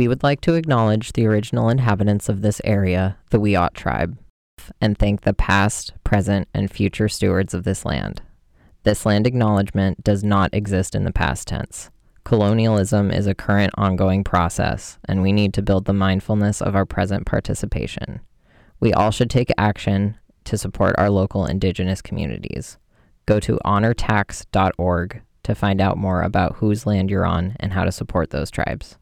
We would like to acknowledge the original inhabitants of this area, the Wiyot tribe, and thank the past, present, and future stewards of this land. This land acknowledgement does not exist in the past tense. Colonialism is a current ongoing process, and we need to build the mindfulness of our present participation. We all should take action to support our local indigenous communities. Go to honortax.org to find out more about whose land you're on and how to support those tribes.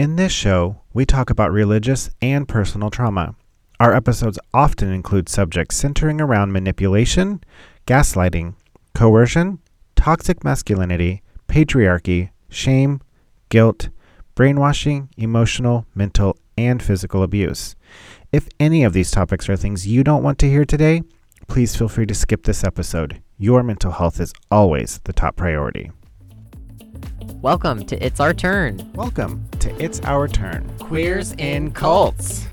In this show, we talk about religious and personal trauma. Our episodes often include subjects centering around manipulation, gaslighting, coercion, toxic masculinity, patriarchy, shame, guilt, brainwashing, emotional, mental, and physical abuse. If any of these topics are things you don't want to hear today, please feel free to skip this episode. Your mental health is always the top priority. Welcome to It's Our Turn. Welcome to It's Our Turn. Queers in Cults.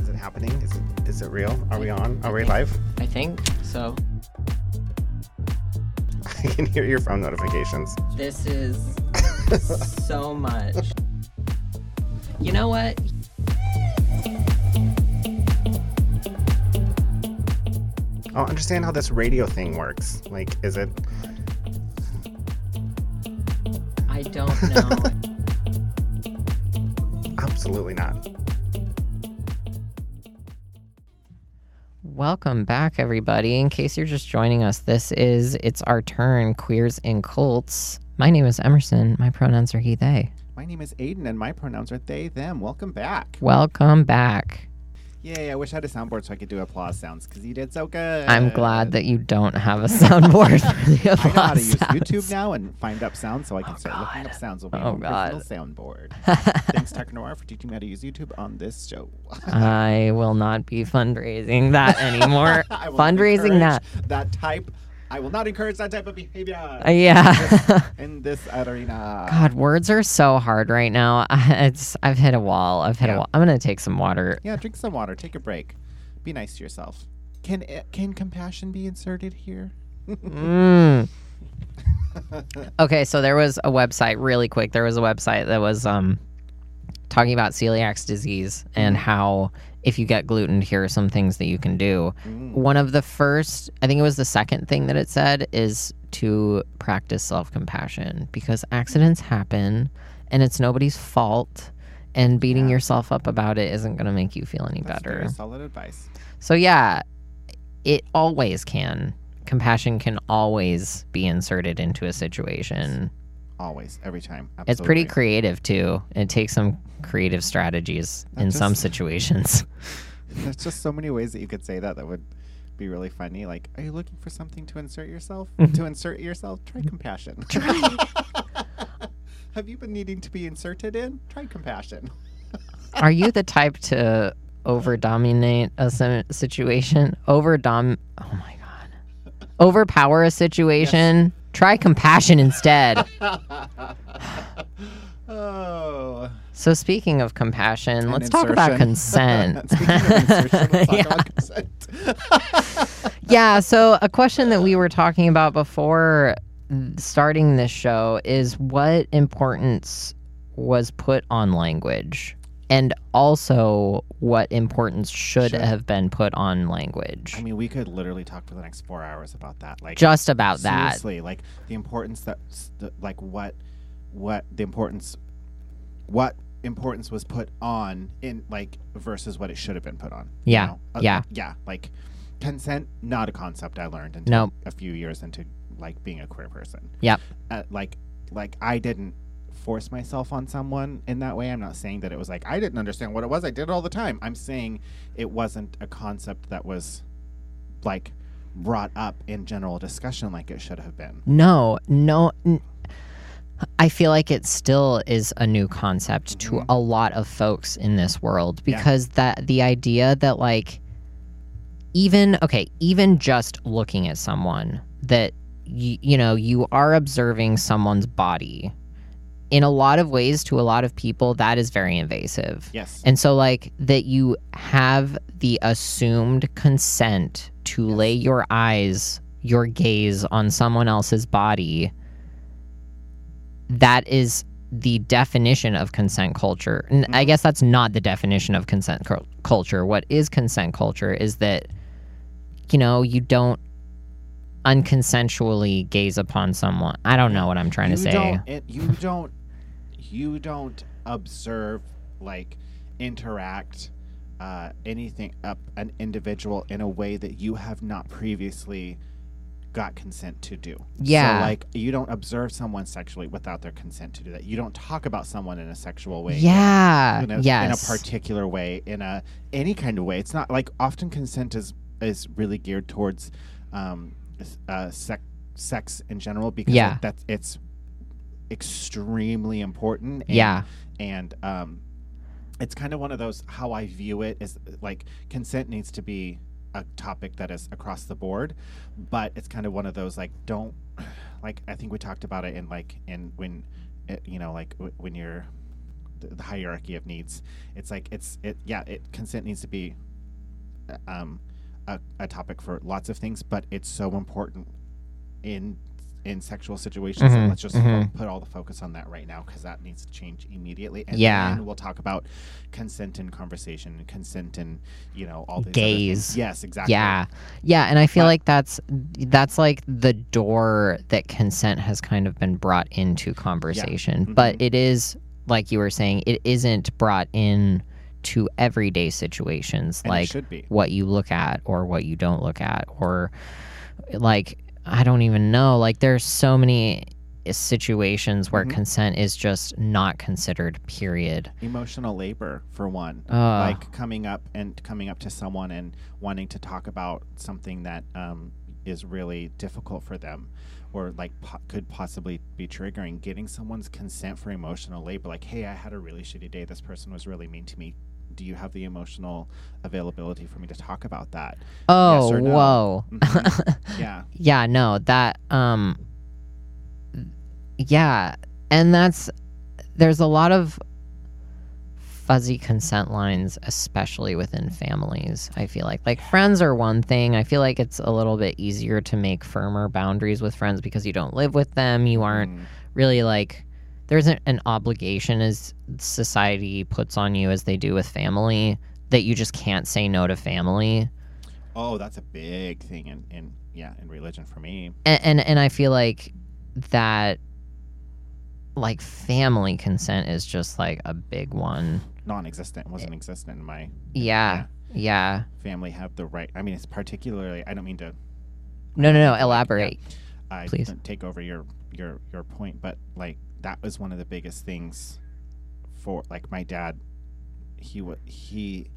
Is it happening? Is it is it real? Are we on? Are we live? I think so. I can hear your phone notifications. This is so much. You know what? I don't understand how this radio thing works. Like, is it? I don't know. Absolutely not. Welcome back, everybody. In case you're just joining us, this is It's Our Turn Queers in Cults. My name is Emerson. My pronouns are he, they. My name is Aydan, and my pronouns are they, them. Welcome back. Welcome back. Yay! I wish I had a soundboard so I could do applause sounds because you did so good. I'm glad that you don't have a soundboard for the I know how to use sounds. YouTube now and find up sounds so I can Oh, start looking up sounds. Will be Oh, God. soundboard. Thanks, Tech Noir, for teaching me how to use YouTube on this show. I will not be fundraising that anymore. Fundraising that. that type. I will not encourage that type of behavior Uh, yeah. in this arena. God, words are so hard right now. It's I've hit a wall. I've hit Yeah. a wall. I'm gonna take some water. Yeah, drink some water. Take a break. Be nice to yourself. Can uh, can compassion be inserted here? Mm. okay, so there was a website really quick. There was a website that was um talking about celiac disease and how if you get gluten, here are some things that you can do. Mm. One of the first, I think it was the second thing that it said is to practice self-compassion because accidents happen and it's nobody's fault and beating Yeah. yourself up about it isn't going to make you feel any That's better. very solid advice. So yeah, it always can. Compassion can always be inserted into a situation. Always, every time. It's pretty creative too. It takes some creative strategies That in some situations. There's just so many ways that you could say that that would be really funny. Like, are you looking for something to insert yourself? to insert yourself? Try compassion. Have you been needing to be inserted in? Try compassion. Are you the type to over dominate a situation? Over dom Oh my god. Overpower a situation? Try compassion instead. oh. So speaking of compassion, And let's talk about consent. Insertion, Yeah. about consent. Yeah, so a question that we were talking about before starting this show is what importance was put on language? And also, what importance should Should. have been put on language? I mean, we could literally talk for the next four hours about that. Like, Just about that. seriously, like the importance that, the, like what, what the importance, what importance was put on in like versus what it should have been put on. you Yeah, know? Uh, yeah. yeah. Like consent, not a concept I learned until Nope. a few years into like being a queer person. Yep. Uh, like, like I didn't force myself on someone in that way. I'm not saying that it was like I didn't understand what it was. I did it all the time. I'm saying it wasn't a concept that was like brought up in general discussion like it should have been. No, no. n- I feel like it still is a new concept to Mhm. a lot of folks in this world Yeah. because that the idea that like even okay, even just looking at someone that y- you know, you are observing someone's body in a lot of ways to a lot of people that is very invasive. Yes. And so, like, that you have the assumed consent to Yes. lay your eyes, your gaze on someone else's body, that is the definition of consent culture. And I Mhm. guess that's not the definition of consent cul- culture. What is consent culture is that you know, you don't unconsensually gaze upon someone. I don't know what I'm trying to you say. Don't, it, you don't. You don't observe like interact uh, anything up an individual in a way that you have not previously got consent to do. Yeah. So like you don't observe someone sexually without their consent to do that. You don't talk about someone in a sexual way. Yeah. In a, yes. in a particular way, in a any kind of way. It's not like often consent is is really geared towards um, uh, sex sex in general because Yeah. like, that's it's extremely important. And, yeah. and um, it's kind of one of those how I view it is like consent needs to be a topic that is across the board, but it's kind of one of those like don't like I think we talked about it in like in when it, you know like w- when you're the, the hierarchy of needs, it's like it's it yeah it consent needs to be uh, um a, a topic for lots of things, but it's so important in in sexual situations. Mhm, And let's just fo- mhm. put all the focus on that right now because that needs to change immediately. And Yeah. then we'll talk about consent and conversation, and consent and you know all these Gaze. Yes, exactly. Yeah. Yeah, and I feel But- like that's that's like the door that consent has kind of been brought into conversation. But Mhm. it is like you were saying, it isn't brought in to everyday situations And like what you look at or what you don't look at or like I don't even know. Like there's so many situations where Mhm. consent is just not considered period. Emotional labor for one. Uh, like coming up and coming up to someone and wanting to talk about something that um, is really difficult for them or like po- could possibly be triggering getting someone's consent for emotional labor like hey i had a really shitty day this person was really mean to me do you have the emotional availability for me to talk about that oh, or no? whoa. Mhm. yeah yeah no that um yeah and that's there's a lot of fuzzy consent lines especially within families i feel like like friends are one thing i feel like it's a little bit easier to make firmer boundaries with friends because you don't live with them you aren't Mm, really like there isn't an obligation as society puts on you as they do with family that you just can't say no to family oh that's a big thing in, in yeah in religion for me and, and and I feel like that like family consent is just like a big one. non-existent wasn't existent in my Yeah. Yeah. family have the right i mean it's particularly i don't mean to No, no, no. Like, yeah. Elaborate. I Please. take over your your your point, but like that was one of the biggest things for like my dad. He he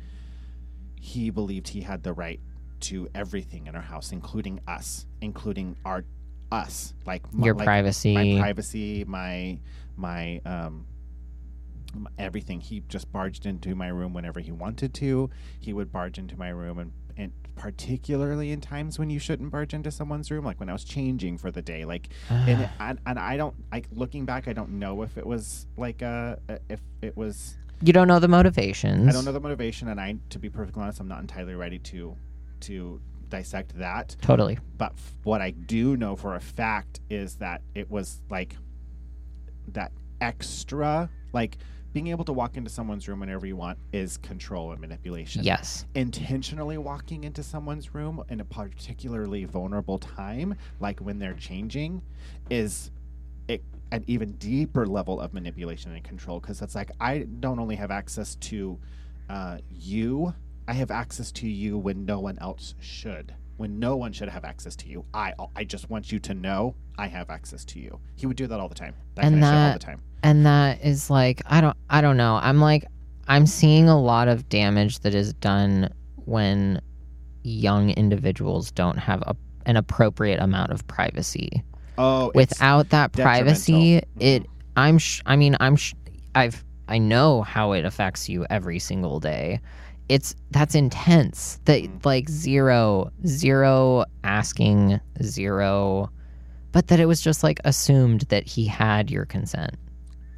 he believed he had the right to everything in our house, including us, including our us, like my, Your like privacy. my privacy, my my um everything. He just barged into my room whenever he wanted to. He would barge into my room and and particularly in times when you shouldn't barge into someone's room, like when I was changing for the day, like and and, and I don't like looking back, I don't know if it was like uh if it was you don't know the motivations. I don't know the motivation, and I to be perfectly honest, I'm not entirely ready to to dissect that. Totally. But f- what I do know for a fact is that it was like that extra, like being able to walk into someone's room whenever you want is control and manipulation. Yes. Intentionally walking into someone's room in a particularly vulnerable time, like when they're changing, is it, an even deeper level of manipulation and control because it's like I don't only have access to uh, you, I have access to you when no one else should. When no one should have access to you, I I just want you to know I have access to you. He would do that all the time. That And kind of shit all the time. And that is like I don't I don't know. I'm like I'm seeing a lot of damage that is done when young individuals don't have a, an appropriate amount of privacy. Oh, it's- Without that privacy, mm-hmm. it I'm sh- I mean I'm sh- I've I know how it affects you every single day. It's that's intense. That like zero zero asking zero but that it was just like assumed that he had your consent.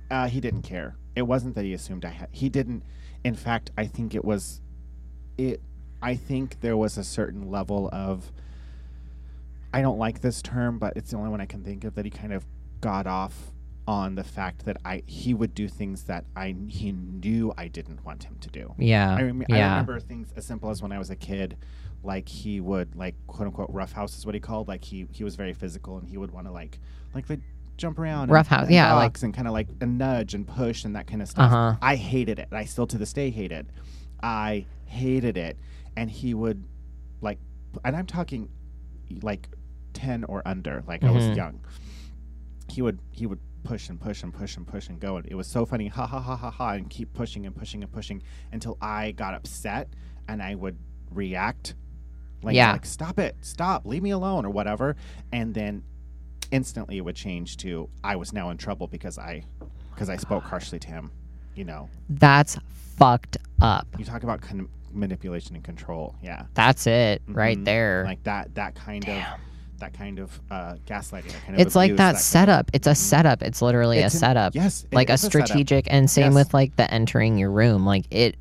Uh, he didn't care. It wasn't that he assumed I had. He didn't. In fact, I think it was. It. I think there was a certain level of. I don't like this term, but it's the only one I can think of that he kind of got off on the fact that I he would do things that I he knew I didn't want him to do. Yeah. I, rem- I remember things as simple as when I was a kid, like he would like quote unquote roughhouse is what he called. Like he he was very physical and he would want to like like they jump around Roughhouse, and yeah, like- and kind of like a nudge and push and that kind of stuff. Uh-huh. I hated it. I still to this day hate it. I hated it, and he would like, and I'm talking like ten or under. Like I was Mhm. young. He would he would push and push and push and push and go. And it was so funny, ha ha ha ha ha, and keep pushing and pushing and pushing until I got upset and I would react. Like, Yeah. like stop it, stop, leave me alone, or whatever. And then instantly it would change to I was now in trouble because I because I spoke harshly to him. You know, That's fucked up. you talk about con- manipulation and control. Yeah, That's it right Mhm. there. like that that kind Damn. of that kind of uh, gaslighting. That kind of it's like abuse, that kind of- setup. It's a Mhm. setup. It's literally It's a an- setup. Yes, it like a setup. strategic and same Yes. with like the entering your room. Like it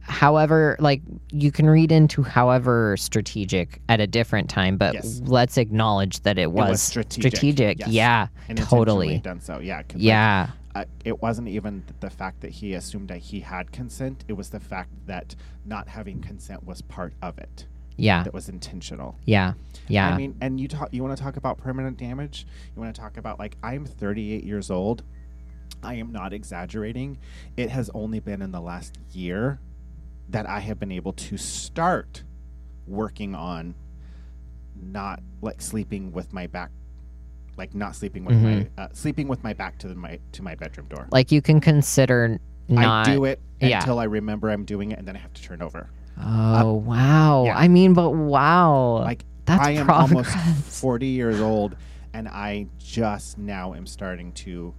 however like you can read into however strategic at a different time, but Yes. let's acknowledge that it was, was strategic, strategic. yes. Yeah. and totally. done so. Yeah, 'cause, like, Yeah. uh, it wasn't even the fact that he assumed that he had consent. It was the fact that not having consent was part of it. Yeah. That was intentional. Yeah. Yeah. I mean, and you talk. You want to talk about permanent damage? You want to talk about like I'm 38 years old. I am not exaggerating. It has only been in the last year that I have been able to start working on not like sleeping with my back, like not sleeping with Mhm. my uh, sleeping with my back to the, my to my bedroom door. like you can consider not I do it yeah. until I remember I'm doing it, and then I have to turn over. Uh, oh wow. yeah. I mean, but wow. Like That's I am progress. almost 40 years old, and I just now am starting to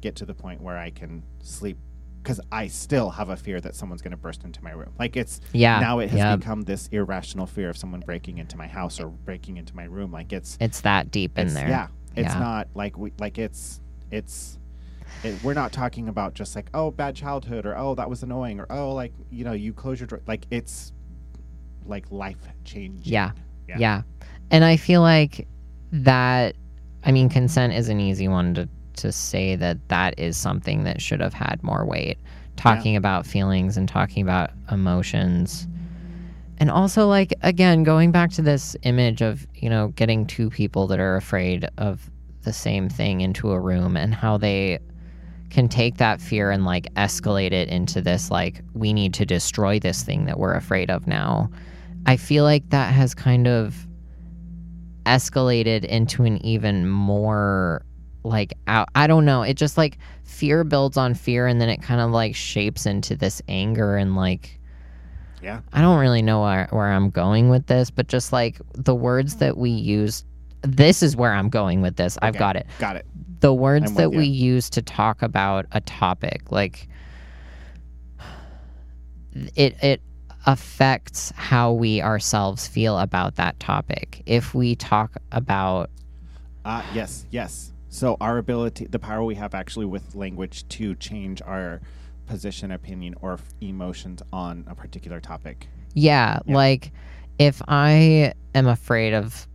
get to the point where I can sleep because I still have a fear that someone's going to burst into my room. Like it's yeah. now it has yeah. become this irrational fear of someone breaking into my house or breaking into my room. Like it's, It's that deep in there. yeah, it's Yeah. not like we like it's it's. It, we're not talking about just like oh bad childhood or oh that was annoying or oh like you know you close your door like it's like life changing Yeah. Yeah. Yeah. And I feel like that I mean consent is an easy one to to say that that is something that should have had more weight. Talking about feelings and talking about emotions. And also like again going back to this image of, you know, getting two people that are afraid of the same thing into a room and how they can take that fear and like escalate it into this like we need to destroy this thing that we're afraid of now. I feel like that has kind of escalated into an even more like out I don't know, it just like fear builds on fear and then it kind of like shapes into this anger and like Yeah. I don't really know where, where I'm going with this, but just like the words that we use this is where I'm going with this. I've got it got it the words that with we use to talk about a topic like it it affects how we ourselves feel about that topic if we talk about Uh, yes, yes. So our ability, the power we have actually with language to change our position, opinion, or f- emotions on a particular topic. yeah, Yeah. like if i am afraid of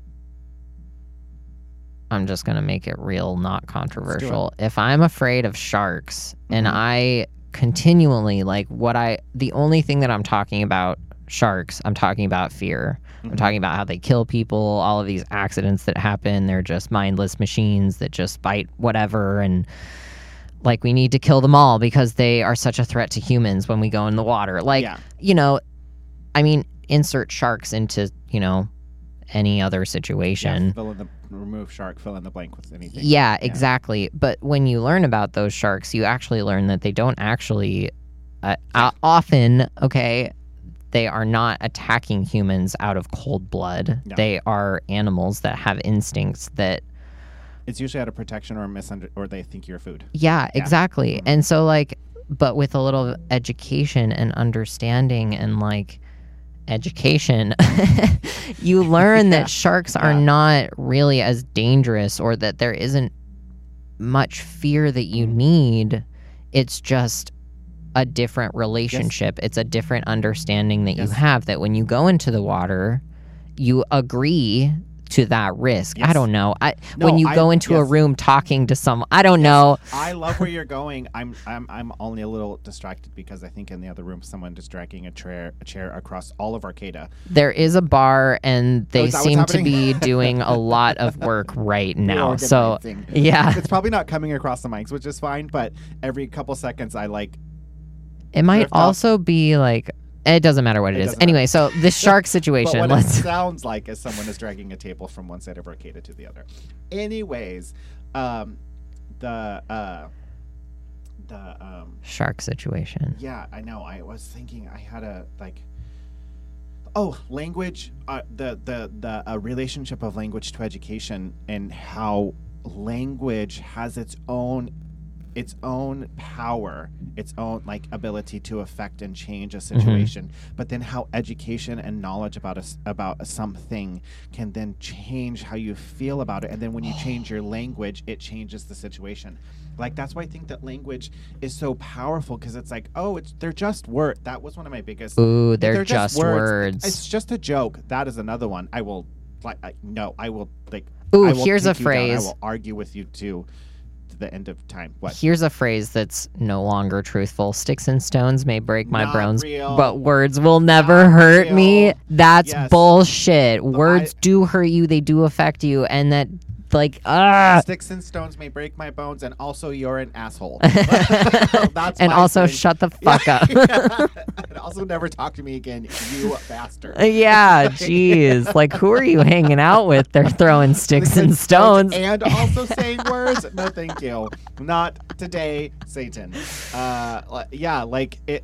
i'm just going to make it real not controversial if i'm afraid of sharks and Mhm. i continually like what i the only thing that i'm talking about sharks i'm talking about fear I'm Mhm. talking about how they kill people, all of these accidents that happen. They're just mindless machines that just bite whatever. And like, we need to kill them all because they are such a threat to humans when we go in the water. Like, yeah, you know, I mean, insert sharks into, you know, any other yeah, situation. the remove shark, fill in the blank with anything. Yeah, exactly. But when you learn about those sharks, you actually learn that they don't actually, uh, uh, often, okay, they are not attacking humans out of cold blood. No. They are animals that have instincts that, It's usually out of protection or misunder, or they think you're food. yeah, exactly. Mhm. And so, like, but with a little education and understanding and like education, you learn Yeah. that sharks are Yeah. not really as dangerous or that there isn't much fear that you Mhm. need. It's just a different relationship. It's a different understanding that Yes. you have that when you go into the water, you agree to that risk. I don't know. I No, when you I- go into a room talking to someone, I don't know. I love where you're going. I'm I'm I'm only a little distracted because I think in the other room someone is dragging a chair a chair across all of Arcata. There is a bar, and they what's seem to be doing a lot of work right now. So yeah, it's probably not coming across the mics, which is fine. But every couple seconds, I like it might also be like it doesn't matter what It it is. Anyway, so this shark situation. what it sounds like is someone is dragging a table from one side of Arcata to the other. Anyways, um, the uh, the um, shark situation. yeah, I know. I was thinking I had a like. Oh, language. Uh, the the the uh, relationship of language to education and how language has its own its own power, its own like ability to affect and change a mm-hmm. situation. But then how education and knowledge about us about something can then change how you feel about it. And then when you change your language, it changes the situation. Like that's why I think that language is so powerful because it's like, oh, it's they're just word. That was one of my biggest. Ooh, they're, just, words. It's just a joke. That is another one. I will like no. I will like. Ooh, here's a phrase. I will argue with you to to the end of time. What? Here's a phrase that's no longer truthful. Sticks and stones may break my Not bones, real. but words will never Not hurt me. That's Yes. bullshit. I- Words do hurt you, they do affect you, and that like ah Sticks and stones may break my bones, and also you're an asshole. That's and my also thing. shut the fuck up. and also never talk to me again, you bastard. yeah, jeez. Like who are you hanging out with? They're throwing sticks and stones. and also saying words. No, thank you. Not today, Satan. Uh, yeah, like it.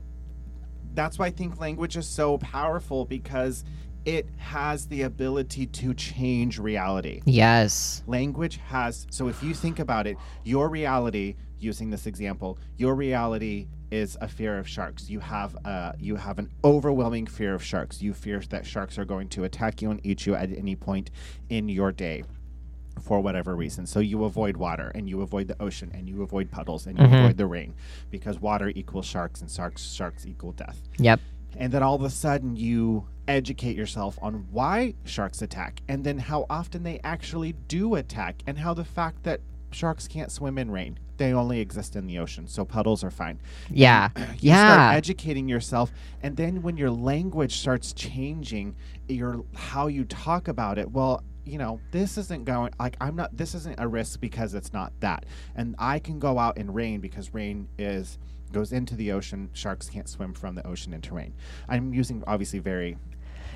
That's why I think language is so powerful because it has the ability to change reality. Yes. Language has. So if you think about it, your reality, using this example, your reality is a fear of sharks. You have uh, you have an overwhelming fear of sharks. You fear that sharks are going to attack you and eat you at any point in your day for whatever reason. So you avoid water and you avoid the ocean and you avoid puddles and you Mhm. avoid the rain because water equals sharks and sharks sharks equal death. Yep. And then all of a sudden you educate yourself on why sharks attack and then how often they actually do attack and how the fact that sharks can't swim in rain. They only exist in the ocean, so puddles are fine. Yeah. You Yeah. start educating yourself and then when your language starts changing, your how you talk about it, well, you know, this isn't going like I'm not this isn't a risk because it's not that. And I can go out in rain because rain is goes into the ocean. Sharks can't swim from the ocean into rain. I'm using obviously very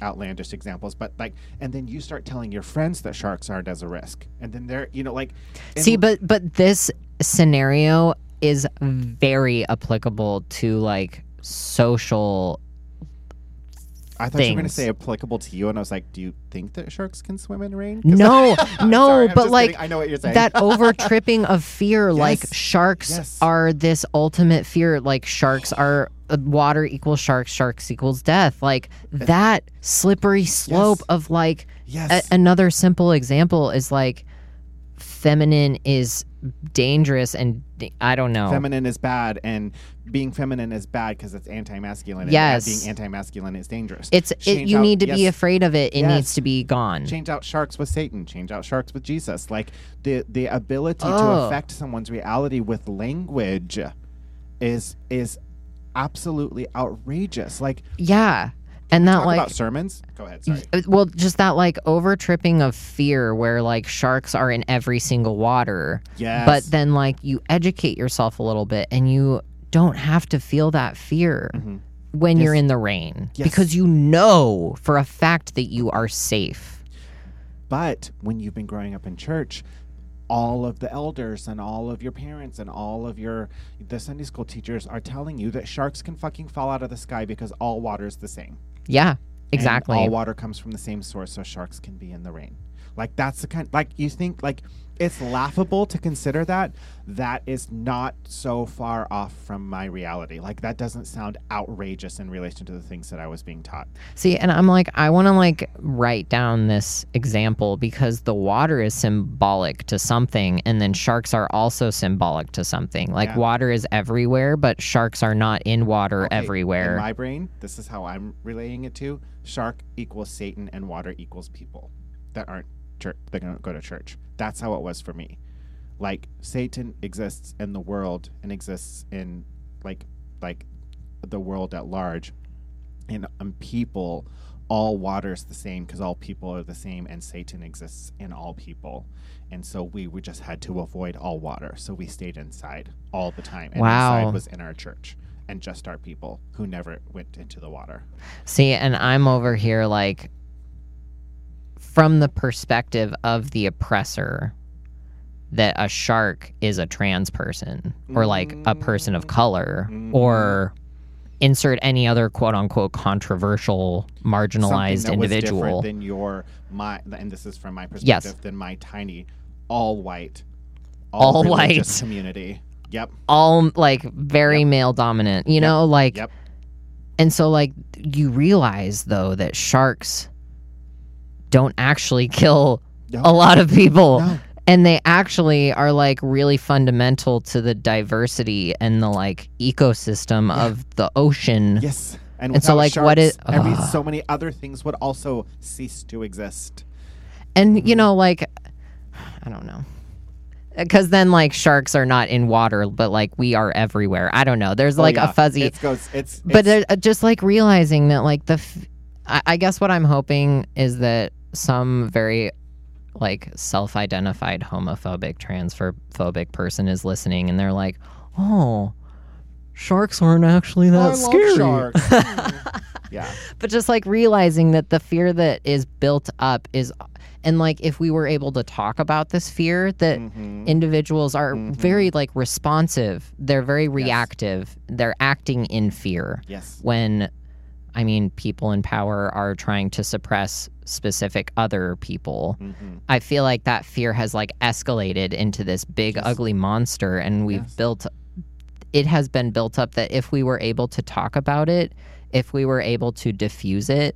outlandish examples, but like and then you start telling your friends that sharks aren't as a risk. And then they're you know like See, but but this scenario is very applicable to like social I thought you were going to things. say applicable to you, and I was like, "Do you think that sharks can swim in rain?" 'Cause- No, I'm no, sorry, I'm but just like kidding. I know what you're saying. that over tripping of fear like Yes. sharks Yes. are this ultimate fear like sharks are uh, water equals sharks sharks equals death like that slippery slope Yes. of like yes, a- another simple example is like feminine is dangerous and i don't know feminine is bad, and being feminine is bad because it's anti-masculine. and Yes. being anti-masculine is dangerous. it's it, you out- need to be afraid of it it Yes. needs to be gone Change out sharks with Satan. Change out sharks with Jesus. Like the the ability to Oh. affect someone's reality with language is is absolutely outrageous. Like yeah and that talk like about sermons. Go ahead. Sorry. Uh, Well, just that like over tripping of fear where like sharks are in every single water. Yes. But then like you educate yourself a little bit and you don't have to feel that fear Mhm. when you're in the rain Yes. because you know for a fact that you are safe. But when you've been growing up in church, all of the elders and all of your parents and all of your the Sunday school teachers are telling you that sharks can fucking fall out of the sky because all water is the same. Yeah, And exactly. all water comes from the same source, so sharks can be in the rain. Like that's the kind like you think like it's laughable to consider that. That is not so far off from my reality. Like that doesn't sound outrageous in relation to the things that I was being taught. See, and I'm like, I want to like write down this example because the water is symbolic to something, and then sharks are also symbolic to something. Like Yeah. water is everywhere, but sharks are not in water Okay, everywhere. In my brain, this is how I'm relaying it to. Shark equals Satan and water equals people that aren't church. They're gonna go to church. That's how it was for me. Like Satan exists in the world and exists in like like the world at large, and um, people. All water is the same because all people are the same, and Satan exists in all people. And so we, we just had to avoid all water. So we stayed inside all the time. And Wow. inside was in our church and just our people who never went into the water. See, and I'm over here like from the perspective of the oppressor that a shark is a trans person or like a person of color mm-hmm. or insert any other quote unquote controversial Something marginalized that was individual. different than your my and this is from my perspective Yes. than my tiny all white All religious white. community. Yep. all like very male dominant, you know, like Yep. And so, like, you realize though that sharks don't actually kill No. a lot of people. No. And they actually are like really fundamental to the diversity and the like ecosystem of the ocean. Yes. And, And so, like, what sharks, is- every so many other things would also cease to exist. And, you know, like, I don't know. Because then, like, sharks are not in water, but like we are everywhere. I don't know. There's Oh, like yeah. a fuzzy. It goes. It's. but uh, just like realizing that like the f- I, I guess what i'm hoping is that some very like self-identified homophobic transphobic person is listening and they're like oh sharks aren't actually that I scary sharks. Mm. yeah. but just like realizing that the fear that is built up is and like if we were able to talk about this fear that Mhm. individuals are Mhm. very like responsive they're very reactive they're acting in fear Yes. when I mean people in power are trying to suppress specific other people. Mhm. I feel like that fear has like escalated into this big Yes. ugly monster and we've Yes. built it has been built up that if we were able to talk about it, if we were able to diffuse it,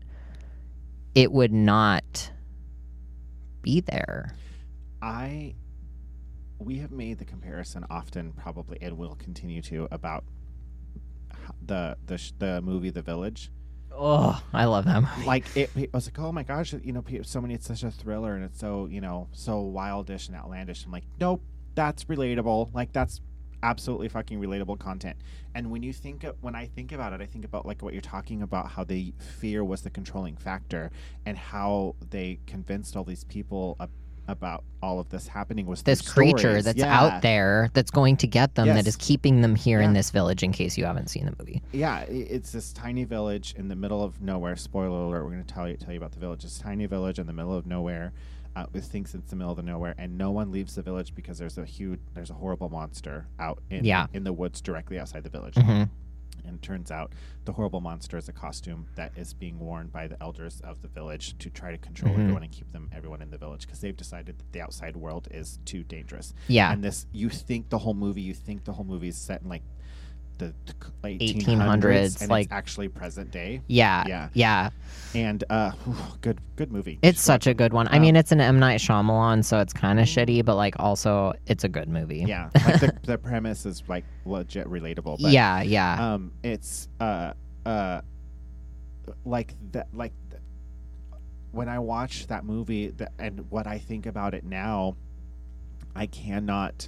it would not be there. I we have made the comparison often, probably, and will continue to about the the sh- the movie The Village. Oh, I love them. Like it, it was like, oh my gosh, you know, so many. It's such a thriller, and it's so you know, so wildish and outlandish. I'm like, nope, that's relatable. Like that's absolutely fucking relatable content. And when you think of, when I think about it, I think about like what you're talking about, how the fear was the controlling factor, and how they convinced all these people ab- about all of this happening was This creature stories. that's Yeah. out there that's going to get them that Yes. is keeping them here in this village in case you haven't seen the movie. yeah, it's this tiny village in the middle of nowhere. Spoiler alert: We're going to tell you tell you about the village. This tiny village in the middle of nowhere. Uh, it thinks it's the middle of the nowhere, and no one leaves the village because there's a huge, there's a horrible monster out in Yeah. in the woods directly outside the village. hmm And it turns out the horrible monster is a costume that is being worn by the elders of the village to try to control Mhm. everyone and keep them everyone in the village because they've decided that the outside world is too dangerous. Yeah. And this, you think the whole movie, you think the whole movie is set in like the, the c- late 1800s, and like- it's actually present day. Yeah, Yeah. yeah. And uh, good, good movie. It's should such a good one. I Um, mean, it's an M Night Shyamalan, so it's kind of shitty, but like also it's a good movie. Yeah, like the, the premise is like legit relatable. But yeah, yeah. um it's uh uh like that like th- when i watch that movie th- and what i think about it now i cannot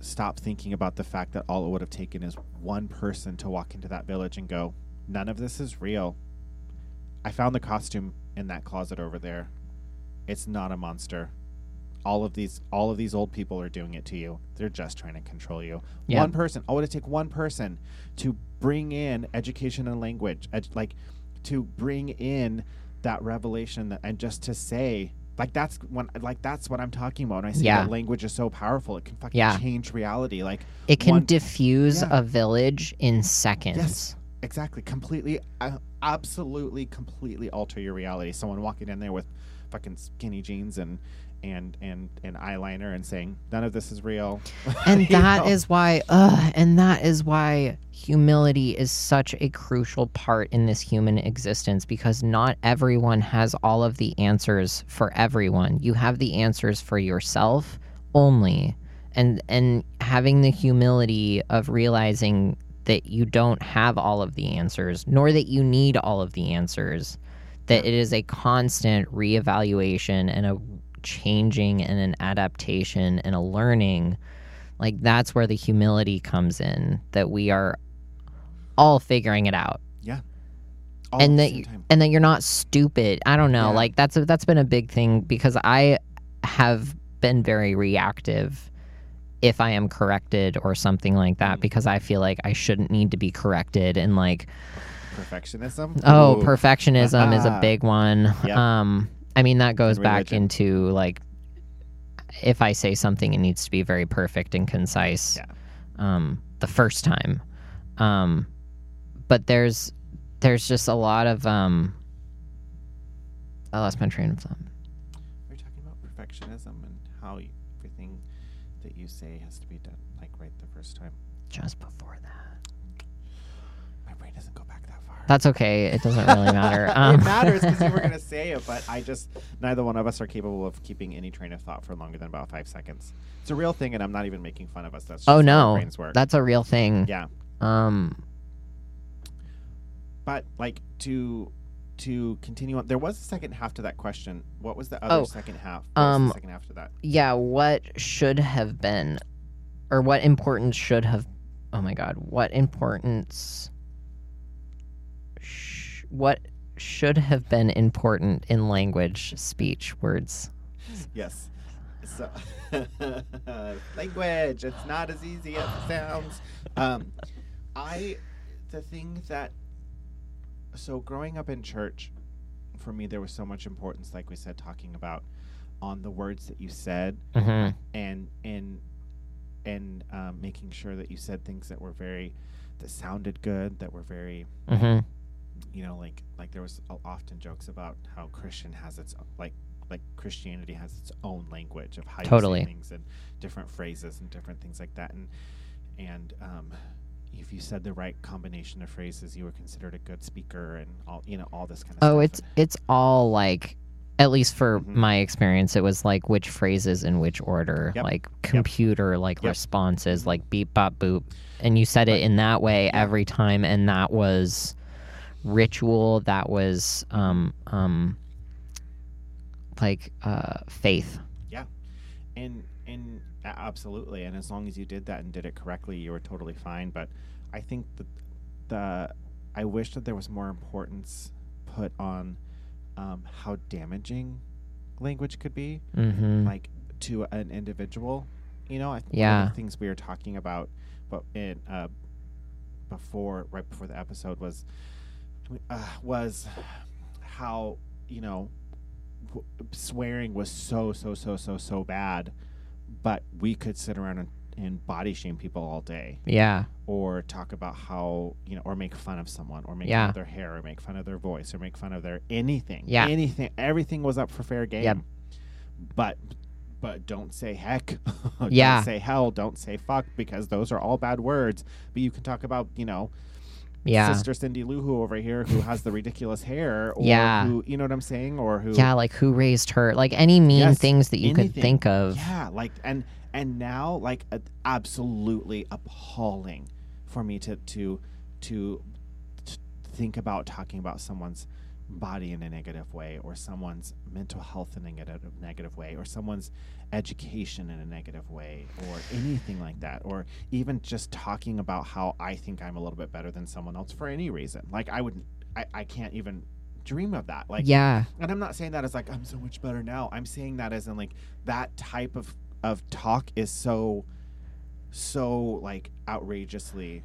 stop thinking about the fact that all it would have taken is one person to walk into that village and go none of this is real. I found the costume in that closet over there. It's not a monster. All of these all of these old people are doing it to you. They're just trying to control you. Yeah. one person all it would take one person to bring in education and language ed- like to bring in that revelation that, and just to say like that's when like that's what i'm talking about when i say Yeah. that language is so powerful it can fucking Yeah. change reality like it can one- diffuse yeah. a village in seconds. Yes. exactly completely uh, absolutely completely alter your reality someone walking in there with fucking skinny jeans and and and and eyeliner and saying none of this is real And that is know? why, ugh, and that is why humility is such a crucial part in this human existence because not everyone has all of the answers for everyone. You have the answers for yourself only. And and having the humility of realizing that you don't have all of the answers, nor that you need all of the answers. that it is a constant reevaluation and a changing and an adaptation and a learning like that's where the humility comes in that we are all figuring it out All and that you- and that you're not stupid i don't know Yeah. like that's a, that's been a big thing because i have been very reactive if i am corrected or something like that Mm. because i feel like i shouldn't need to be corrected and like perfectionism. Oh, Ooh. perfectionism is a big one. Yep. Um, I mean that goes back into like if I say something, it needs to be very perfect and concise. Yeah. Um, the first time, um, but there's there's just a lot of um. I lost my train of thought. We're talking about perfectionism and how everything that you say has to be done like right the first time. Just before that. My brain doesn't go back that far. That's okay. It doesn't really matter. Um, it matters because you were gonna say it, but I just neither one of us are capable of keeping any train of thought for longer than about five seconds. It's a real thing, and I'm not even making fun of us. That's just oh how our no, brains work. that's a real thing. yeah, Um. but like to to continue on, there was a second half to that question. What was the other Oh, second half? What um, the second half to that? yeah, what should have been, or what importance should have, oh my God, what importance, sh- what should have been important in language, speech, words? Yes. So, language. It's not as easy as it sounds. Um, I, the thing that, so growing up in church, for me, there was so much importance, like we said, talking about on the words that you said Mm-hmm. and and and um, making sure that you said things that were very that sounded good that were very Mm-hmm. You know like like there was often jokes about how christian has its like like christianity has its own language of how Totally. you say things and different phrases and different things like that and and um if you said the right combination of phrases you were considered a good speaker and all you know all this kind of stuff Oh, it's it's all like, at least for Mhm. my experience, it was like which phrases in which order, Yep. like computer like Yep. responses, Mhm. like beep bop boop, and you said Right. it in that way every time, and that was ritual. That was um um like uh faith. Yeah, and and absolutely and as long as you did that and did it correctly you were totally fine but i think that the i wish that there was more importance put on um, how damaging language could be Mm-hmm. like to an individual you know I think one of Yeah. the things we were talking about but in uh before right before the episode was uh, was how you know w- swearing was so so so so so bad but we could sit around and, and body shame people all day yeah. or talk about how you know or make fun of someone or make fun of their hair or make fun of their voice or make fun of their anything Yeah. anything everything was up for fair game Yep. but but don't say heck don't Yeah. say hell don't say fuck because those are all bad words but you can talk about you know Yeah. sister cindy lou who over here who has the ridiculous hair or Yeah. who you know what i'm saying or who Yeah, like who raised her? Like any mean Yes, things that you could think of. Yeah, like and and now like uh, absolutely appalling for me to to to t- think about talking about someone's body in a negative way or someone's mental health in a negative negative way or someone's education in a negative way or anything like that or even just talking about how I think I'm a little bit better than someone else for any reason. Like I would I, I can't even dream of that. Like yeah. and I'm not saying that as like I'm so much better now. I'm saying that as in like that type of of talk is so so like outrageously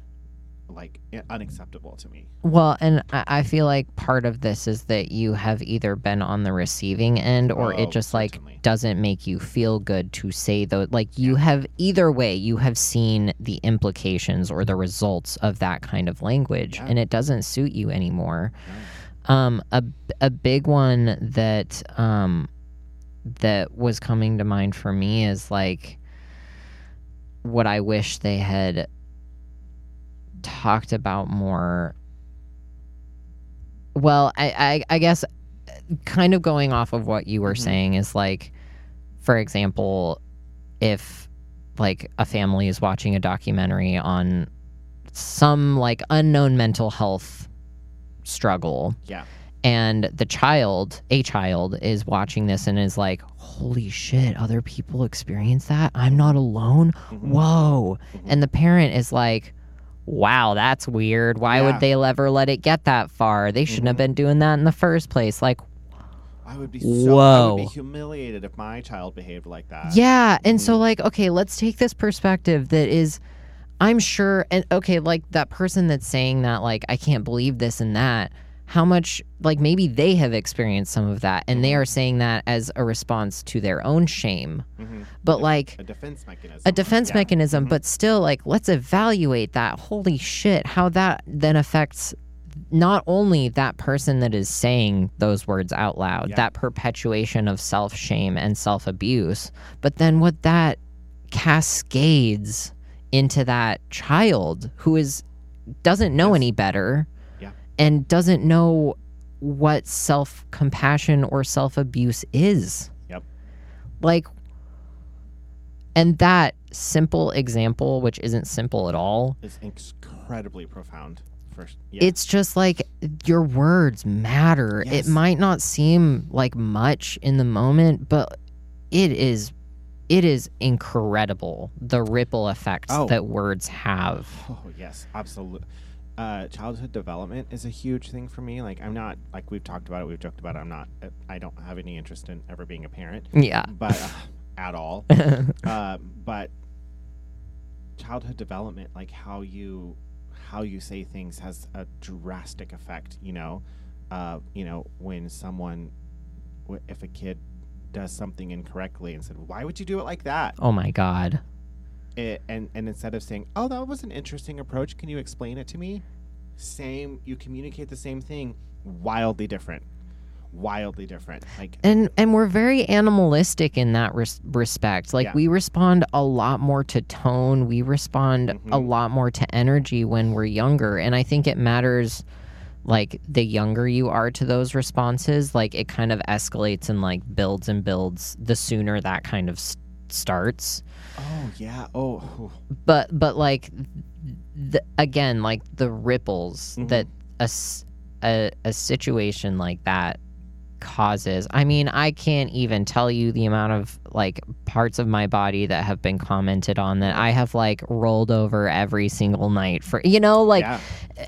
like unacceptable to me. Well, and I feel like part of this is that you have either been on the receiving end or Oh, it just like certainly. doesn't make you feel good to say though. Like you have either way, you have seen the implications or the results of that kind of language Yeah. and it doesn't suit you anymore. Um, a, a big one that um, that was coming to mind for me is like what I wish they had talked about more. Well, I, I, I guess kind of going off of what you were Mhm. saying is like, for example, if like a family is watching a documentary on some like unknown mental health struggle Yeah. and the child, a child, is watching this and is like, "Holy shit! Other people experience that. I'm not alone. Mm-hmm. Whoa!" And the parent is like, "Wow, that's weird. Why Yeah. would they ever let it get that far? They shouldn't have mm-hmm. been doing that in the first place." Like, I would be so. I would Whoa. be humiliated if my child behaved like that. Yeah. And so, mm-hmm. like, okay, let's take this perspective that is, I'm sure, and okay, like that person that's saying that, like, I can't believe this and that, how much, like, maybe they have experienced some of that and they are saying that as a response to their own shame. Mhm. But, like, a defense mechanism. a defense Yeah. mechanism, Mhm. but still, like, let's evaluate that. Holy shit, how that then affects not only that person that is saying those words out loud, Yeah. that perpetuation of self shame and self abuse, but then what that cascades into that child who is doesn't know Yes. any better. And doesn't know what self compassion or self abuse is. Yep. Like and that simple example, which isn't simple at all, is incredibly profound. First, yeah. it's just like your words matter. Yes. It might not seem like much in the moment, but it is it is incredible the ripple effects Oh. that words have. Oh yes, absolutely. Uh, childhood development is a huge thing for me. Like I'm not like we've talked about it, we've joked about it. I'm not. I don't have any interest in ever being a parent, Yeah. but uh, at all. uh, but childhood development, like how you how you say things, has a drastic effect. You know, uh, you know when someone, if a kid does something incorrectly and said, "Why would you do it like that?" oh my god. It, and and instead of saying, "Oh, that was an interesting approach. Can you explain it to me?" Same, you communicate the same thing, wildly different, wildly different. Like, and and we're very animalistic in that res- respect like Yeah. we respond a lot more to tone we respond a Mhm. lot more to energy when we're younger and i think it matters like the younger you are to those responses like it kind of escalates and like builds and builds the sooner that kind of starts oh yeah, oh, but but like the, again like the ripples Mhm. that a situation like that causes i mean i can't even tell you the amount of like parts of my body that have been commented on that i have like rolled over every single night for you know like yeah.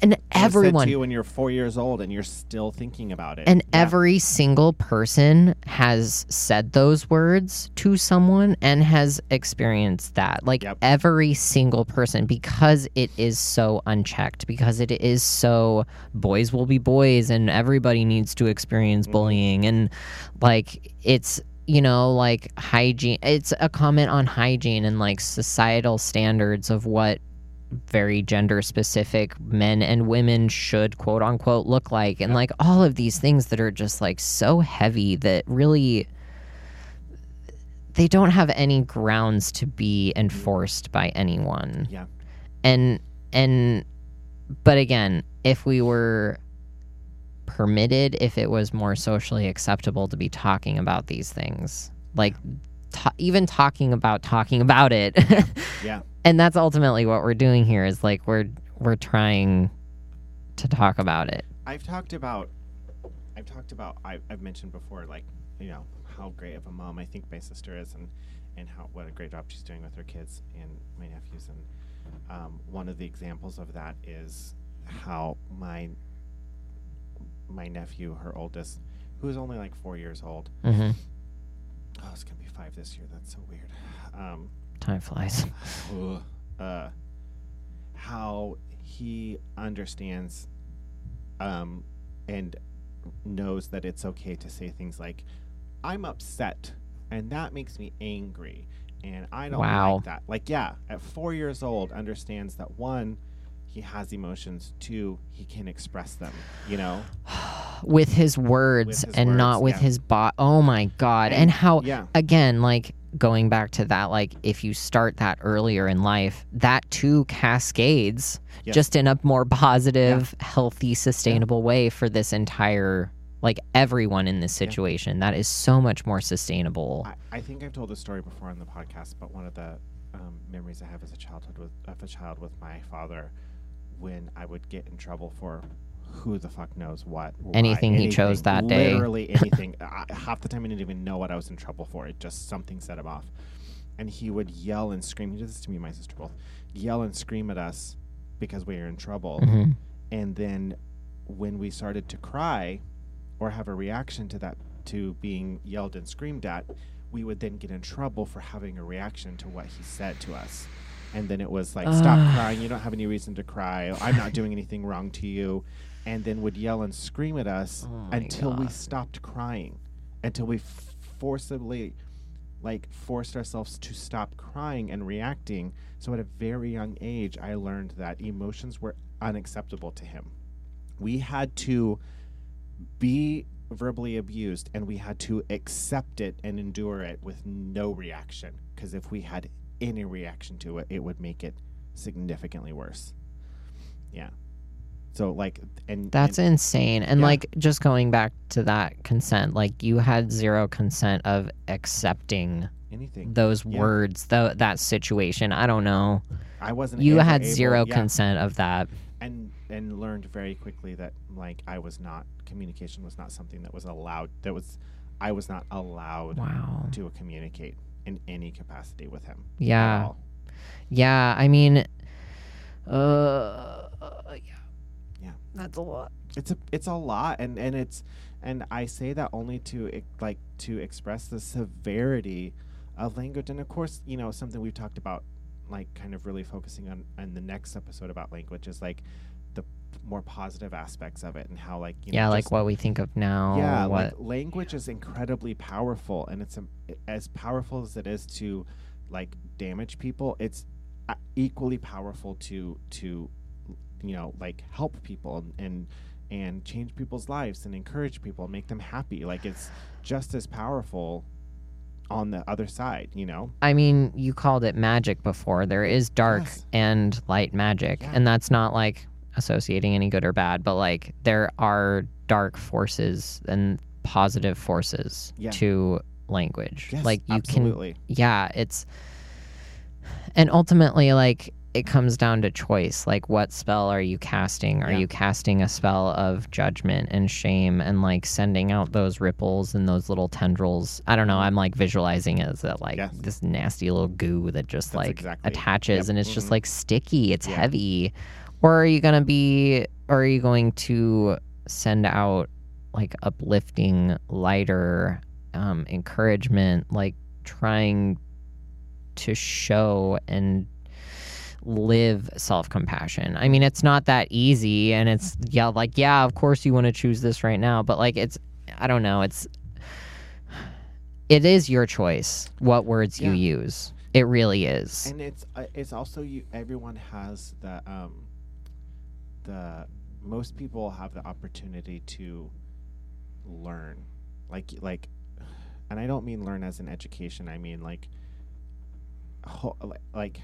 and everyone to you when you're four years old and you're still thinking about it, and Yeah. every single person has said those words to someone and has experienced that. Like Yep. every single person, because it is so unchecked, because it is so boys will be boys and everybody needs to experience Mhm. bullying. And like it's, you know, like hygiene, it's a comment on hygiene and like societal standards of what very gender specific men and women should quote unquote look like. And like all of these things that are just like so heavy that really they don't have any grounds to be enforced by anyone. Yeah. and and but again if we were permitted if it was more socially acceptable to be talking about these things. Like ta- even talking about talking about it. Yeah. and that's ultimately what we're doing here is like we're we're trying to talk about it. I've talked about, I've talked about, I've, I've mentioned before, like, you know, how great of a mom I think my sister is, and and how what a great job she's doing with her kids and my nephews, and um, one of the examples of that is how my my nephew, her oldest, who is only like four years old, hmm oh, it's gonna be five this year. That's so weird. Um, time flies uh, how he understands um, and knows that it's okay to say things like, I'm upset, and that makes me angry, and I don't Wow. like that. Like, yeah, at four years old, understands that one, he has emotions, two, he can express them, you know? with his words his and not with yeah. his bot oh my god and, And- how Yeah. again like going back to that like if you start that earlier in life that too cascades Yes. just in a more positive healthy sustainable way for this entire like everyone in this situation that is so much more sustainable I, I think I've told this story before on the podcast, but one of the um, memories I have as a childhood with of a child with my father, when I would get in trouble for who the fuck knows what. why, Anything he chose that day. Literally anything. I, half the time I didn't even know what I was in trouble for. It just something set him off. And he would yell and scream. He did this to me and my sister both. Yell and scream at us because we were in trouble. hmm And then when we started to cry or have a reaction to that, to being yelled and screamed at, we would then get in trouble for having a reaction to what he said to us. And then it was like, stop crying. You don't have any reason to cry. I'm not doing anything wrong to you. And then would yell and scream at us Oh until we stopped crying, until we forcibly, like, forced ourselves to stop crying and reacting. So at a very young age, I learned that emotions were unacceptable to him. We had to be verbally abused and we had to accept it and endure it with no reaction. Because if we had any reaction to it, it would make it significantly worse. Yeah. So, like, and That's and, insane. And Yeah. like just going back to that consent, like you had zero consent of accepting anything. those Yeah. words, tho- that situation. I don't know. I wasn't. You had able- zero yeah. consent of that. and and learned very quickly that like I was not communication was not something that was allowed. That was I was not allowed Wow. to communicate in any capacity with him. at Yeah. all. Yeah, I mean uh yeah. Yeah. That's a lot. it's a it's a lot and and it's and i say that only to like to express the severity of language and of course you know something we've talked about like kind of really focusing on in the next episode about language is like the p- more positive aspects of it and how like you yeah, know, like just- what we think of now. yeah what like language is incredibly powerful and it's um, as powerful as it is to like damage people it's uh, equally powerful to to you know like help people and and, and change people's lives and encourage people and make them happy like it's just as powerful on the other side you know I mean, you called it magic before. There is dark Yes. and light magic, Yeah. and that's not like associating any good or bad, but like there are dark forces and positive forces Yeah. to language. yes like you can yeah, it's and ultimately like it comes down to choice. Like what spell are you casting? Are Yeah. you casting a spell of judgment and shame and like sending out those ripples and those little tendrils? I don't know. I'm like visualizing it as that like Yes. this nasty little goo that just That's like exactly- attaches yep, and it's just mhm. like sticky. It's Yeah. heavy. Or are you gonna be or are you going to send out like uplifting, lighter, um, encouragement, like trying to show and live self compassion. I mean, it's not that easy, and it's yeah, like yeah, of course you want to choose this right now, but like it's, I don't know, it's, it is your choice what words you use. It really is. and it's uh, it's also you everyone has the um the most people have the opportunity to learn like like and i don't mean learn as an education i mean like ho- like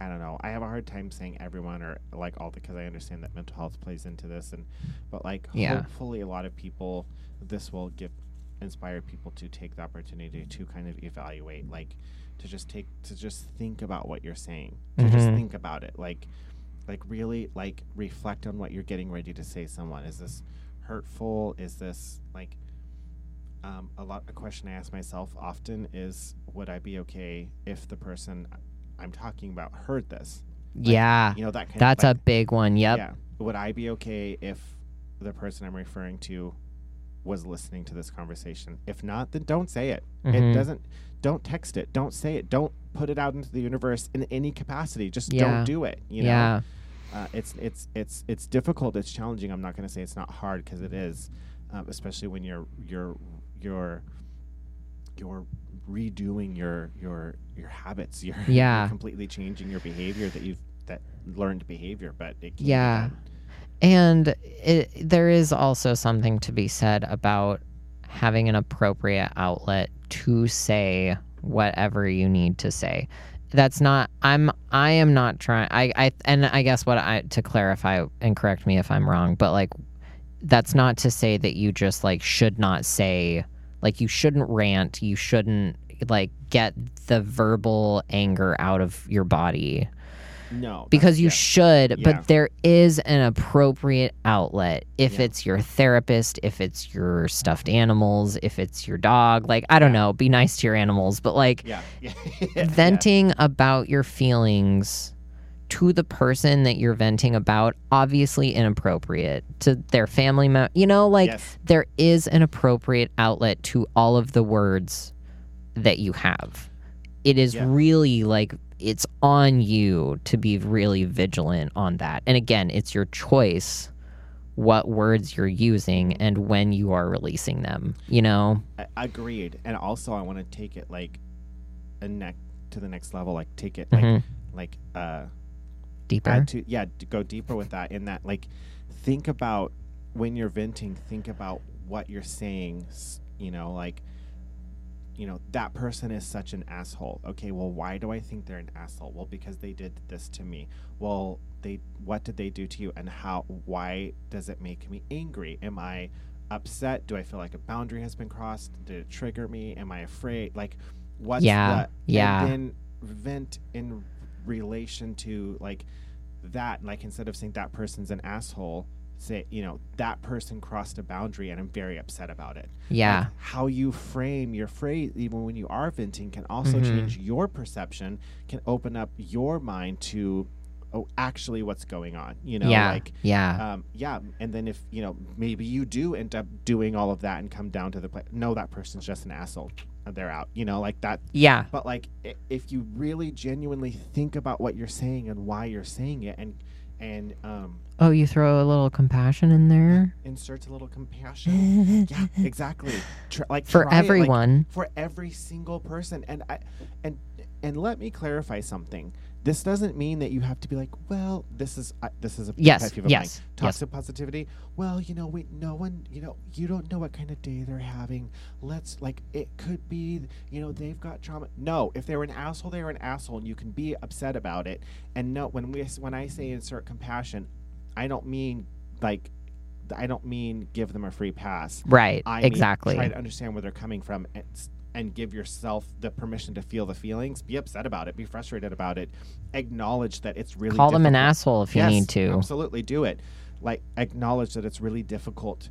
i don't know i have a hard time saying everyone or like all because i understand that mental health plays into this and but like Yeah. hopefully a lot of people this will give inspire people to take the opportunity to kind of evaluate like to just take to just think about what you're saying to just Mhm. think about it like like really like reflect on what you're getting ready to say to someone. Is this hurtful? Is this like um, a lot a question i ask myself often is would i be okay if the person i'm talking about heard this? Yeah, you know that kind that's of a big one. Yep. yeah. Would i be okay if the person i'm referring to was listening to this conversation? If not then don't say it. It Mhm. doesn't don't text it. Don't say it. Don't put it out into the universe in any capacity just Yeah. don't do it you know yeah. uh, it's it's it's it's difficult it's challenging i'm not going to say it's not hard because it is um, especially when you're you're you're you're redoing your your your habits you're, you're Yeah. completely changing your behavior that you've that learned behavior but it can Yeah. And it, there is also something to be said about having an appropriate outlet to say whatever you need to say. That's not I'm I am not trying I I and I guess what I to clarify and correct me if I'm wrong, but like that's not to say that you just like should not say like you shouldn't rant, you shouldn't like get the verbal anger out of your body no because you yeah. should, Yeah. but there is an appropriate outlet if Yeah. it's your therapist, if it's your stuffed animals, if it's your dog. Like, I don't know, be nice to your animals, but like venting about your feelings to the person that you're venting about obviously inappropriate to their family member you know like yes. there is an appropriate outlet to all of the words that you have it is really like it's on you to be really vigilant on that. And again it's your choice what words you're using and when you are releasing them you know? Agreed. And also i want to take it like a neck to the next level like take it like Mhm. like uh deeper. to yeah go deeper with that in that like think about when you're venting think about what you're saying you know like you know that person is such an asshole. Okay well why do i think they're an asshole? Well because they did this to me. Well they what did they do to you and how why does it make me angry? Am i upset? Do i feel like a boundary has been crossed? Did it trigger me? Am i afraid? Like what's Yeah, the yeah. and then vent in relation to like that. Like instead of saying that person's an asshole say you know that person crossed a boundary and i'm very upset about it. Yeah. Like, how you frame your phrase even when you are venting can also Mhm. change your perception can open up your mind to oh actually what's going on you know yeah. like yeah. um, yeah and then if you know maybe you do end up doing all of that and come down to the place no that person's just an asshole they're out you know like that yeah. But like if you really genuinely think about what you're saying and why you're saying it and and um Oh, you throw a little compassion in there? Inserts a little compassion. Yeah exactly. Like for it, like, everyone. for every single person. And i and and let me clarify something this doesn't mean that you have to be like well this is uh, this is a yes, peeve of mine. yes, yes. toxic positivity well you know we no one you know you don't know what kind of day they're having let's like it could be you know they've got trauma no if they're an asshole they're an asshole and you can be upset about it and no when we when i say insert compassion i don't mean like i don't mean give them a free pass Right, I mean, exactly. try to understand where they're coming from and, and give yourself the permission to feel the feelings. Be upset about it. Be frustrated about it. Acknowledge that it's really Call them an asshole if you need to. Absolutely, do it. Like acknowledge that it's really difficult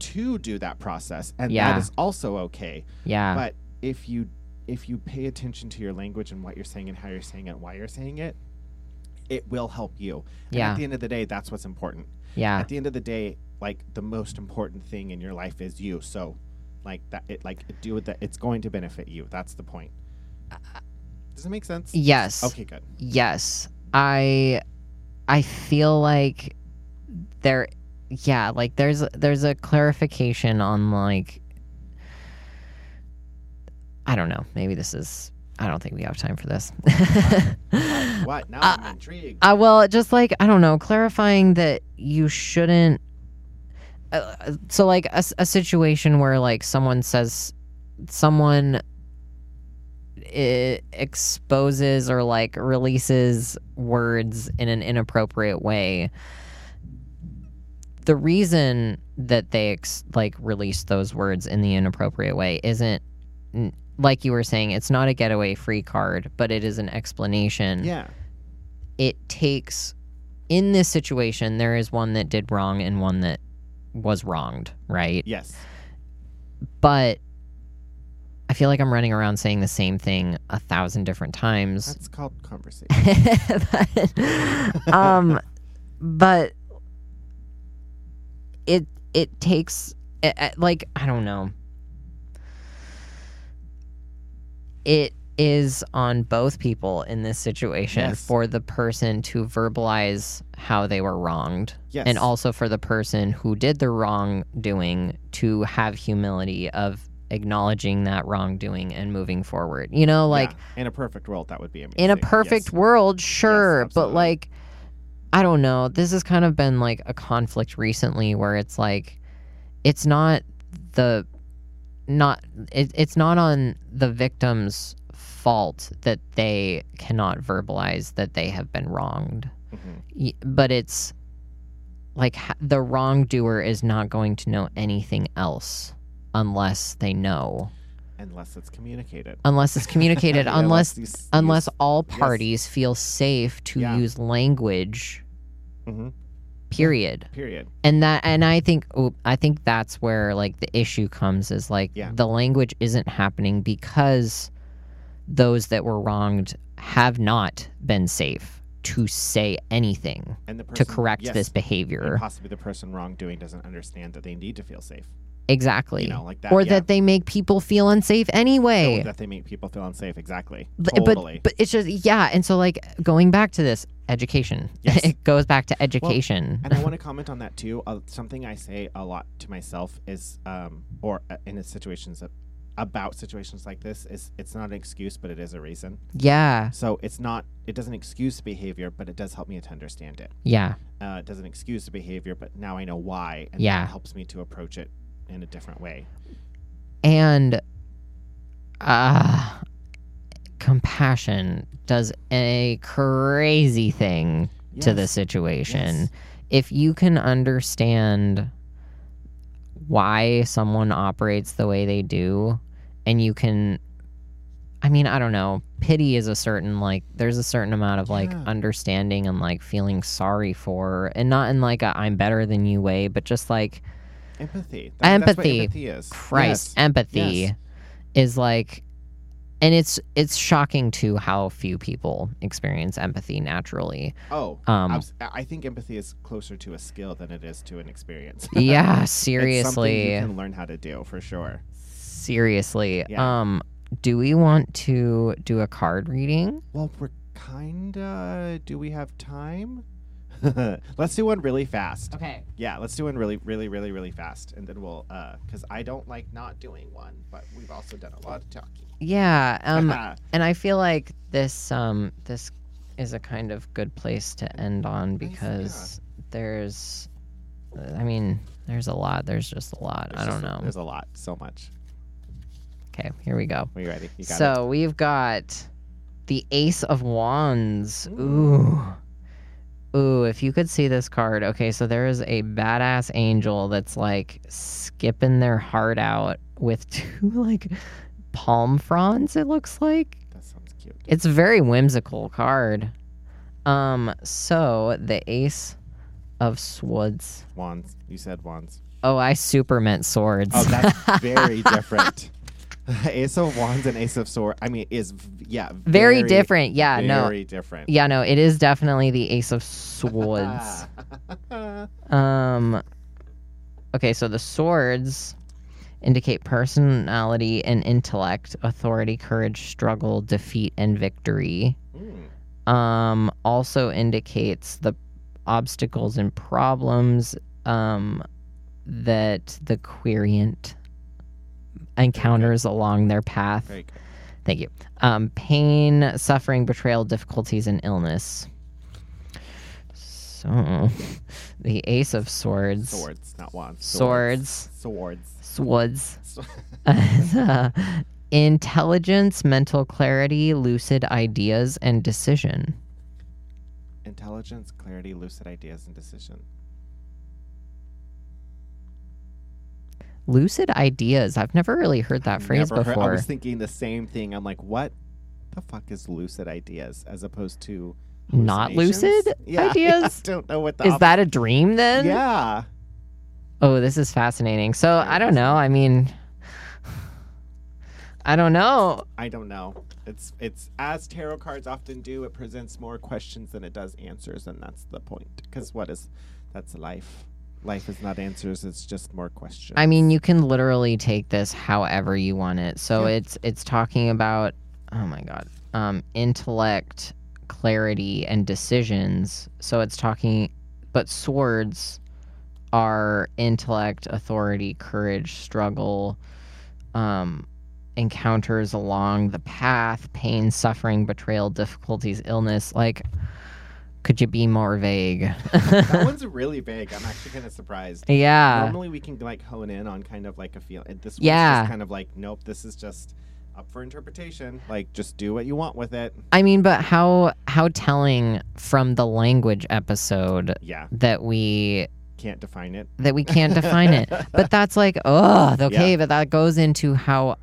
to do that process, and Yeah. that is also okay. Yeah, But if you if you pay attention to your language and what you're saying and how you're saying it, and why you're saying it, it will help you. And Yeah. at the end of the day, that's what's important yeah, at the end of the day, like the most important thing in your life is you. So, like that, it like do it that it's going to benefit you. That's the point. Does it make sense? yes, Okay, good. yes. I, I feel like there, yeah, like there's there's a clarification on like, I don't know. Maybe this is. I don't think we have time for this. What? what? Now Uh, I'm intrigued. Uh, well, just like I don't know, clarifying that you shouldn't. Uh, so, like a, a situation where like someone says, someone i exposes or like releases words in an inappropriate way. The reason that they ex- like release those words in the inappropriate way isn't like you were saying. It's not a getaway free card, but it is an explanation yeah. it takes in this situation there is one that did wrong and one that was wronged right Yes. but i feel like i'm running around saying the same thing a thousand different times That's called conversation. But, um but it it takes eh, eh, like i don't know it is on both people in this situation Yes. for the person to verbalize how they were wronged Yes. and also for the person who did the wrongdoing to have humility of acknowledging that wrongdoing and moving forward you know like Yeah. in a perfect world, that would be amazing. in a perfect Yes. world, sure, but like I don't know. This has kind of been like a conflict recently where it's like it's not the not it, it's not on the victim's fault that they cannot verbalize that they have been wronged. Mhm. But it's like the wrongdoer is not going to know anything else unless they know. Unless it's communicated. unless it's communicated Yeah, unless you s- you unless s- all yes. parties feel safe to Yeah. use language Mhm. period Period. and that and i think oh, i think that's where like the issue comes is like Yeah. the language isn't happening because those that were wronged have not been safe to say anything And the to correct yes, this behavior possibly the person wrongdoing doesn't understand that they need to feel safe. exactly You know, like that. or yeah. that they make people feel unsafe Or anyway that they make people feel unsafe. Exactly. But- totally. But but it's just yeah, and so like going back to this education, Yes. it goes back to education. and I want to comment on that too. Uh, something I say a lot to myself is, um, or uh, in situations that, about situations like this is it's not an excuse, but it is a reason. yeah, So it's not. It doesn't excuse the behavior, but it does help me to understand it. yeah, Uh, it doesn't excuse the behavior, but now I know why, and Yeah. that helps me to approach it in a different way. and uh compassion does a crazy thing to the situation. Yes. If you can understand why someone operates the way they do, and you can, I mean, I don't know, pity is a certain, like, there's a certain amount of, like, Yeah. understanding and, like, feeling sorry for, and not in, like, a I'm better than you way, but just, like, Empathy. That- Empathy. empathy is. Christ, Yes. empathy Yes. is like and it's it's shocking to how few people experience empathy naturally. Oh, Um abs- I think empathy is closer to a skill than it is to an experience. yeah, It's something seriously. you can learn how to do for sure. Seriously. Yeah. Um do we want to do a card reading? Well, we're kinda. Do we have time? let's do one really fast. Okay. Yeah, let's do one really, really, really, really fast, and then we'll. uh Because I don't like not doing one, but we've also done a lot of talking. Yeah, um and I feel like this um this is a kind of good place to end on Nice, yeah. because there's I mean, there's a lot. There's just a lot. There's I don't just- know. There's a lot, so much. Okay, here we go. Are you ready? You got so we've got the Ace of Wands. Ooh. Ooh, if you could see this card. Okay, so there is a badass angel that's like skipping their heart out with two like palm fronds, it looks like. That sounds cute. It's a very whimsical card. Um, so the Ace of Swords. Wands. You said wands. Oh, I super meant swords. Oh, that's very different. Ace of Wands and Ace of Swords. I mean, is yeah, very, different. Yeah, no. very different. Yeah, no, it is definitely the Ace of Swords. Um Okay, so the swords indicate personality and intellect, authority, courage, struggle, defeat, and victory. Mm, Um also indicates the obstacles and problems um that the querient encounters along their path. Thank you. Um, pain, suffering, betrayal, difficulties, and illness. So, the Ace of Swords. Swords, not wands. Swords. Swords. Swords. Uh, intelligence, mental clarity, lucid ideas, and decision. Intelligence, clarity, lucid ideas, and decision. Lucid ideas. I've never really heard that I've phrase never heard- before. I was thinking the same thing. I'm like, what the fuck is lucid ideas as opposed to Not lucid Yeah, ideas? I don't know what the Is op- that a dream then? Yeah. Oh, this is fascinating. So, I don't know. I mean, I don't know. I don't know. It's it's as tarot cards often do. It presents more questions than it does answers, and that's the point. Because what is that's life. Life is not answers. It's just more questions. I mean, you can literally take this however you want it. So Yeah. it's it's talking about oh my god, um, intellect, clarity, and decisions. So it's talking, but swords are intellect, authority, courage, struggle, um, encounters along the path, pain, suffering, betrayal, difficulties, illness. Like, could you be more vague? that one's really vague. I'm actually kind of surprised. yeah. Normally we can like hone in on kind of like a feel. This one's Yeah. just kind of like, nope. This is just up for interpretation. Like, just do what you want with it. I mean, but how how telling from the language episode Yeah, that we can't define it. that we can't define it. But that's like, oh, okay, Yeah. but that goes into how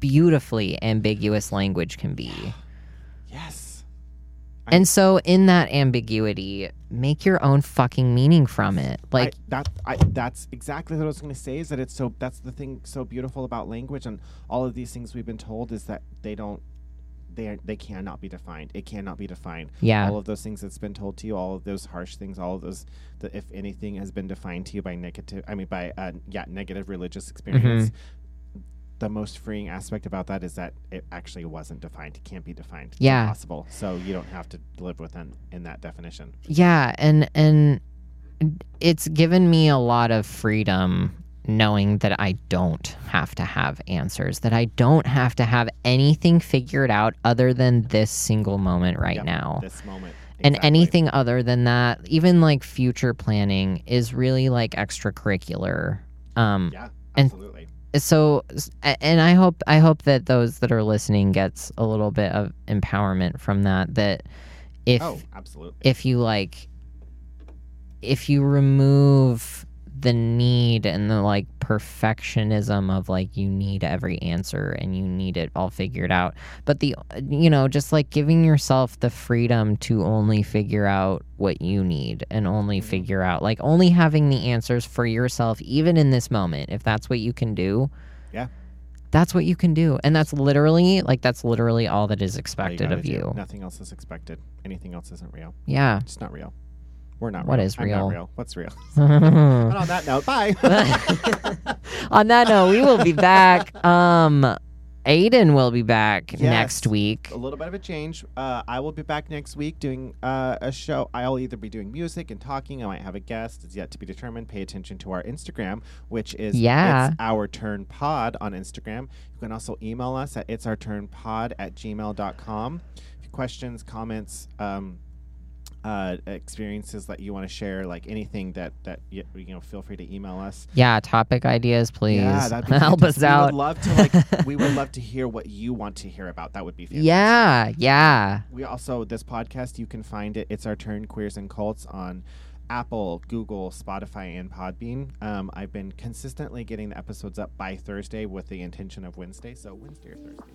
beautifully ambiguous language can be. I- And so, in that ambiguity, make your own fucking meaning from it. Like, I, that I, that's exactly what I was going to say is that it's so that's the thing so beautiful about language and all of these things we've been told is that they don't they are, they cannot be defined. It cannot be defined. yeah, All of those things that's been told to you, all of those harsh things, all of those that if anything has been defined to you by negative I mean by uh, yeah, negative religious experience. The most freeing aspect about that is that it actually wasn't defined. It can't be defined. Yeah. impossible. So you don't have to live within in that definition. yeah, and and it's given me a lot of freedom knowing that I don't have to have answers, that I don't have to have anything figured out other than this single moment right Yep, now. This moment. And anything other than that, even like future planning, is really like extracurricular. Um, Yeah, and- absolutely. So and i hope i hope that those that are listening gets a little bit of empowerment from that that if oh, absolutely. if you like if you remove the need and the like perfectionism of like you need every answer and you need it all figured out but the you know just like giving yourself the freedom to only figure out what you need and only Mhm. figure out like only having the answers for yourself even in this moment if that's what you can do Yeah. that's what you can do and that's literally like that's literally all that is All you expected of do. you Nothing else is expected. Anything else isn't real. yeah It's not real. We're not What real. is I'm not real? real. What's real? and on that note, bye. On that note, we will be back. Um, Aydan will be back Yes. next week. a little bit of a change. Uh, I will be back next week doing uh, a show. I'll either be doing music and talking. I might have a guest. It's yet to be determined. Pay attention to our Instagram, which is Yeah. it's our turn pod on Instagram. You can also email us at it's our turn pod at gmail.com. Questions, comments, um, uh, experiences that you want to share, like anything that that you, you know, feel free to email us. Yeah, topic ideas, please. Yeah, that'd be Help us. We out. would love to like. we would love to hear what you want to hear about. That would be fantastic. yeah, yeah. We also this podcast you can find it. It's our turn queers and cults on Apple, Google, Spotify, and Podbean. Um, I've been consistently getting the episodes up by Thursday with the intention of Wednesday. So Wednesday or Thursday,